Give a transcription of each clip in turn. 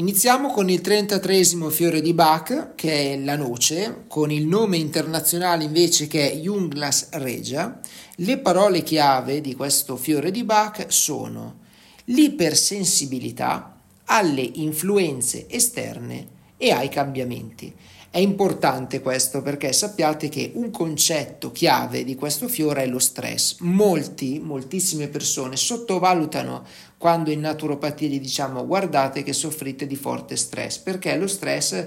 Iniziamo con il 33 fiore di Bach, che è la noce, con il nome internazionale invece che è Junglas regia. Le parole chiave di questo fiore di Bach sono l'ipersensibilità alle influenze esterne e ai cambiamenti. È importante questo perché sappiate che un concetto chiave di questo fiore è lo stress. Molti, moltissime persone sottovalutano quando in naturopatia gli diciamo guardate che soffrite di forte stress, perché lo stress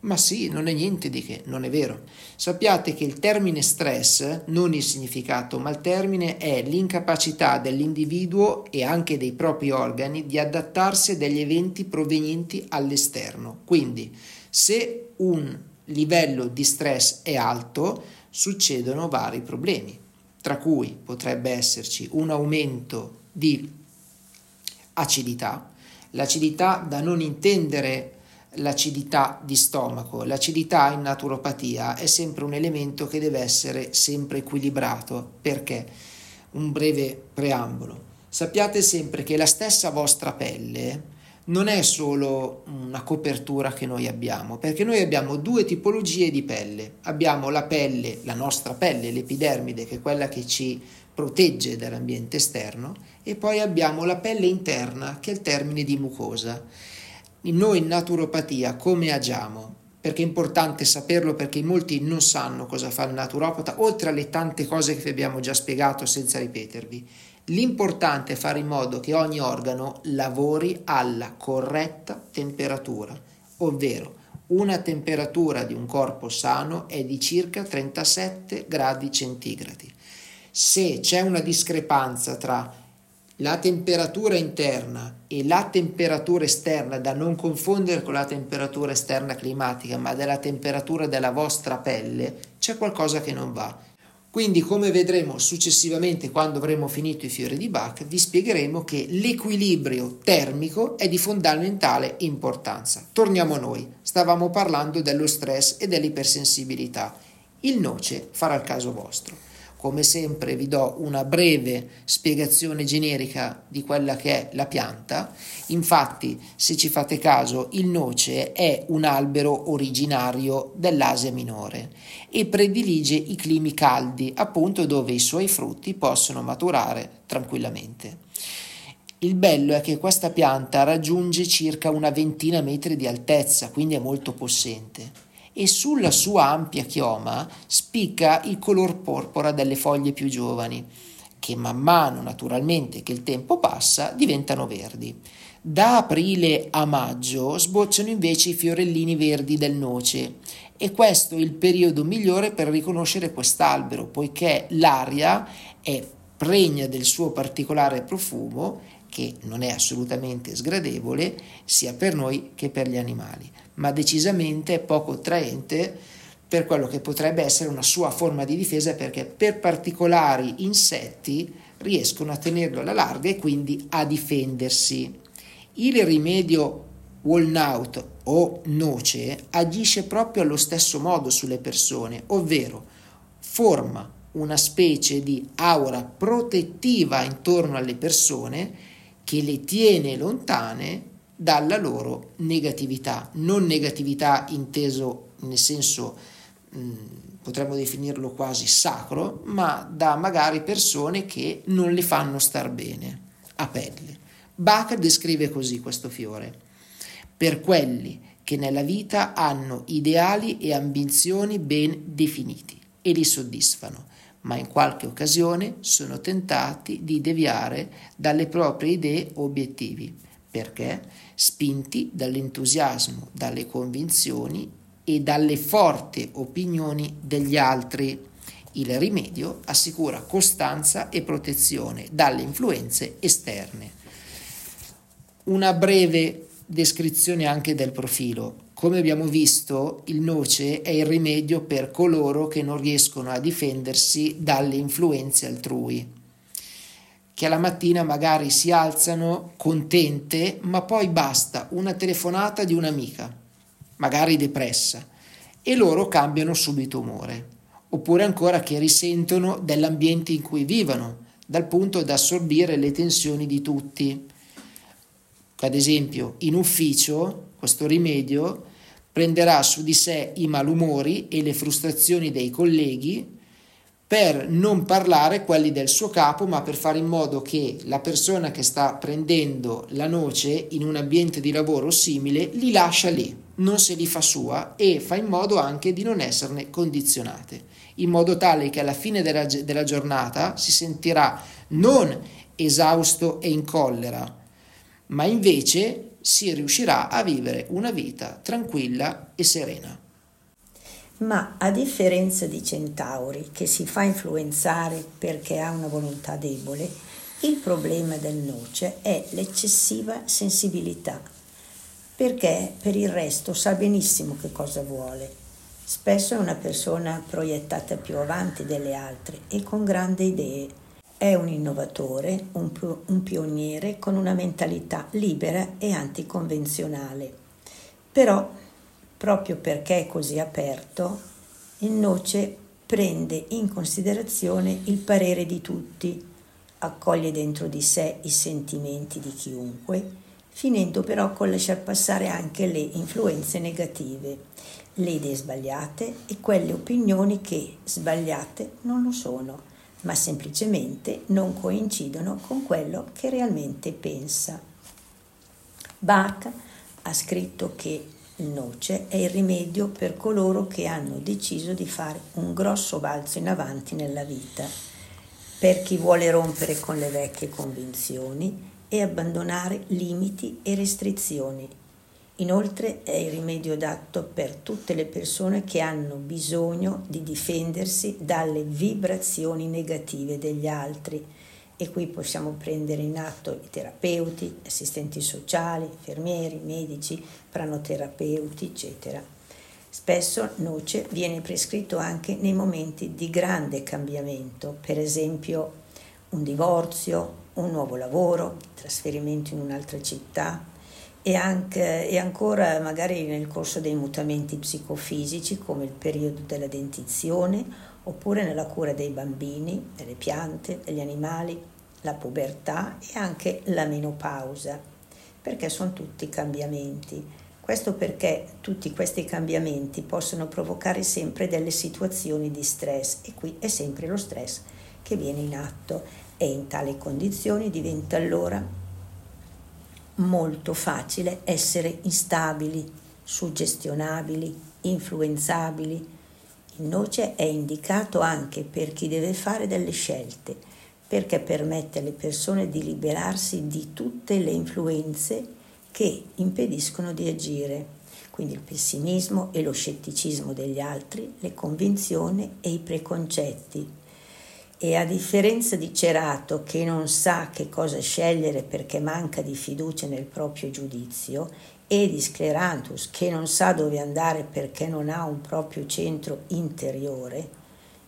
ma sì, non è niente di che, non è vero. Sappiate che il termine stress, non il significato, ma il termine è l'incapacità dell'individuo e anche dei propri organi di adattarsi a degli eventi provenienti all'esterno. Quindi, se un livello di stress è alto, succedono vari problemi, tra cui potrebbe esserci un aumento di acidità, l'acidità da non intendere l'acidità di stomaco. L'acidità in naturopatia è sempre un elemento che deve essere sempre equilibrato. Perché? Un breve preambolo. Sappiate sempre che la stessa vostra pelle non è solo una copertura che noi abbiamo, perché noi abbiamo due tipologie di pelle. Abbiamo la pelle, la nostra pelle, l'epidermide, che è quella che ci protegge dall'ambiente esterno, e poi abbiamo la pelle interna, che è il termine di mucosa. Noi in naturopatia come agiamo? Perché è importante saperlo perché molti non sanno cosa fa il naturopata, oltre alle tante cose che vi abbiamo già spiegato senza ripetervi. L'importante è fare in modo che ogni organo lavori alla corretta temperatura, ovvero una temperatura di un corpo sano è di circa 37 gradi centigradi. Se c'è una discrepanza tra la temperatura interna e la temperatura esterna, da non confondere con la temperatura esterna climatica, ma della temperatura della vostra pelle, c'è qualcosa che non va. Quindi, come vedremo successivamente quando avremo finito i fiori di Bach, vi spiegheremo che l'equilibrio termico è di fondamentale importanza. Torniamo a noi, stavamo parlando dello stress e dell'ipersensibilità. Il noce farà il caso vostro. Come sempre vi do una breve spiegazione generica di quella che è la pianta. Infatti, se ci fate caso, il noce è un albero originario dell'Asia minore e predilige i climi caldi, appunto dove i suoi frutti possono maturare tranquillamente. Il bello è che questa pianta raggiunge circa una ventina metri di altezza, quindi è molto possente e sulla sua ampia chioma spicca il color porpora delle foglie più giovani, che man mano naturalmente che il tempo passa diventano verdi. Da aprile a maggio sbocciano invece i fiorellini verdi del noce e questo è il periodo migliore per riconoscere quest'albero, poiché l'aria è pregna del suo particolare profumo che non è assolutamente sgradevole sia per noi che per gli animali, ma decisamente poco attraente per quello che potrebbe essere una sua forma di difesa perché per particolari insetti riescono a tenerlo alla larga e quindi a difendersi. Il rimedio walnut o noce agisce proprio allo stesso modo sulle persone, ovvero forma una specie di aura protettiva intorno alle persone che le tiene lontane dalla loro negatività, non negatività inteso nel senso mm, potremmo definirlo quasi sacro, ma da magari persone che non le fanno star bene a pelle. Bach descrive così questo fiore. Per quelli che nella vita hanno ideali e ambizioni ben definiti e li soddisfano, ma in qualche occasione sono tentati di deviare dalle proprie idee o obiettivi, perché spinti dall'entusiasmo, dalle convinzioni e dalle forti opinioni degli altri. Il rimedio assicura costanza e protezione dalle influenze esterne. Una breve descrizione anche del profilo Come abbiamo visto, il noce è il rimedio per coloro che non riescono a difendersi dalle influenze altrui che alla mattina magari si alzano contente, ma poi basta una telefonata di un'amica, magari depressa, e loro cambiano subito umore. Oppure ancora che risentono dell'ambiente in cui vivono, dal punto da assorbire le tensioni di tutti. Ad esempio, in ufficio, questo rimedio prenderà su di sé i malumori e le frustrazioni dei colleghi per non parlare quelli del suo capo, ma per fare in modo che la persona che sta prendendo la noce in un ambiente di lavoro simile li lascia lì, non se li fa sua e fa in modo anche di non esserne condizionate, in modo tale che alla fine della, della giornata si sentirà non esausto e in collera, ma invece si riuscirà a vivere una vita tranquilla e serena ma a differenza di Centauri, che si fa influenzare perché ha una volontà debole, il problema del noce è l'eccessiva sensibilità, perché per il resto sa benissimo che cosa vuole. Spesso è una persona proiettata più avanti delle altre e con grandi idee. È un innovatore, un, un pioniere con una mentalità libera e anticonvenzionale. Però proprio perché è così aperto, il noce prende in considerazione il parere di tutti, accoglie dentro di sé i sentimenti di chiunque, finendo però con lasciar passare anche le influenze negative, le idee sbagliate e quelle opinioni che sbagliate non lo sono, ma semplicemente non coincidono con quello che realmente pensa. Bach ha scritto che il noce è il rimedio per coloro che hanno deciso di fare un grosso balzo in avanti nella vita, per chi vuole rompere con le vecchie convinzioni e abbandonare limiti e restrizioni. Inoltre è il rimedio adatto per tutte le persone che hanno bisogno di difendersi dalle vibrazioni negative degli altri e qui possiamo prendere in atto i terapeuti, assistenti sociali, infermieri, medici, pranoterapeuti, eccetera. Spesso noce viene prescritto anche nei momenti di grande cambiamento, per esempio un divorzio, un nuovo lavoro, trasferimento in un'altra città e, anche, e ancora magari nel corso dei mutamenti psicofisici come il periodo della dentizione oppure nella cura dei bambini, delle piante, degli animali, la pubertà e anche la menopausa, perché sono tutti cambiamenti. Questo perché tutti questi cambiamenti possono provocare sempre delle situazioni di stress e qui è sempre lo stress che viene in atto e in tali condizioni diventa allora molto facile essere instabili, suggestionabili, influenzabili. Il noce è indicato anche per chi deve fare delle scelte perché permette alle persone di liberarsi di tutte le influenze che impediscono di agire, quindi il pessimismo e lo scetticismo degli altri, le convinzioni e i preconcetti. E a differenza di Cerato che non sa che cosa scegliere perché manca di fiducia nel proprio giudizio, e di Sclerantus che non sa dove andare perché non ha un proprio centro interiore,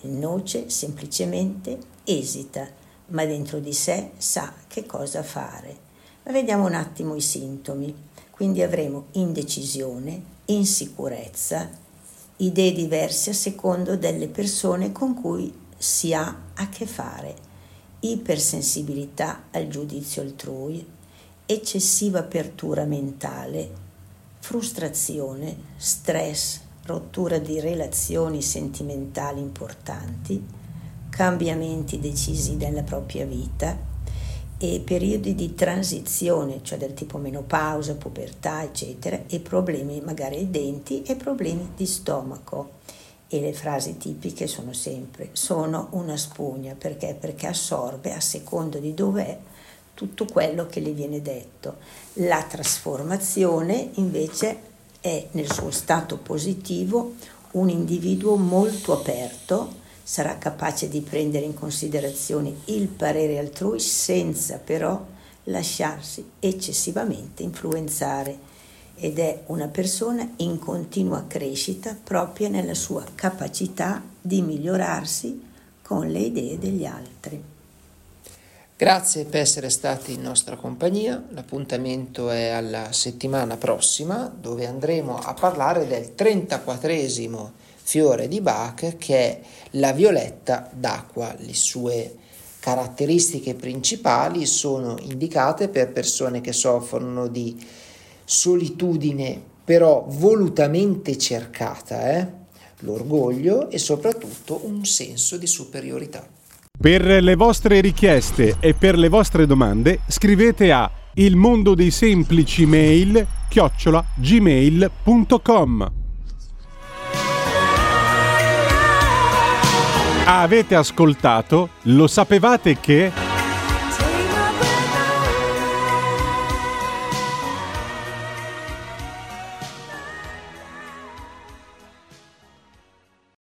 il noce semplicemente esita ma dentro di sé sa che cosa fare. Ma vediamo un attimo i sintomi. Quindi avremo indecisione, insicurezza, idee diverse a secondo delle persone con cui si ha a che fare, ipersensibilità al giudizio altrui, eccessiva apertura mentale, frustrazione, stress, rottura di relazioni sentimentali importanti, cambiamenti decisi nella propria vita e periodi di transizione, cioè del tipo menopausa, pubertà, eccetera, e problemi magari ai denti e problemi di stomaco. E le frasi tipiche sono sempre sono una spugna, perché? Perché assorbe a secondo di dov'è tutto quello che le viene detto. La trasformazione invece è nel suo stato positivo un individuo molto aperto, sarà capace di prendere in considerazione il parere altrui senza però lasciarsi eccessivamente influenzare ed è una persona in continua crescita proprio nella sua capacità di migliorarsi con le idee degli altri. Grazie per essere stati in nostra compagnia, l'appuntamento è alla settimana prossima dove andremo a parlare del 34esimo fiore di Bach che è la violetta d'acqua, le sue caratteristiche principali sono indicate per persone che soffrono di solitudine però volutamente cercata, eh? l'orgoglio e soprattutto un senso di superiorità. Per le vostre richieste e per le vostre domande scrivete a il mondo dei semplici mail chiocciola gmail.com Avete ascoltato? Lo sapevate che...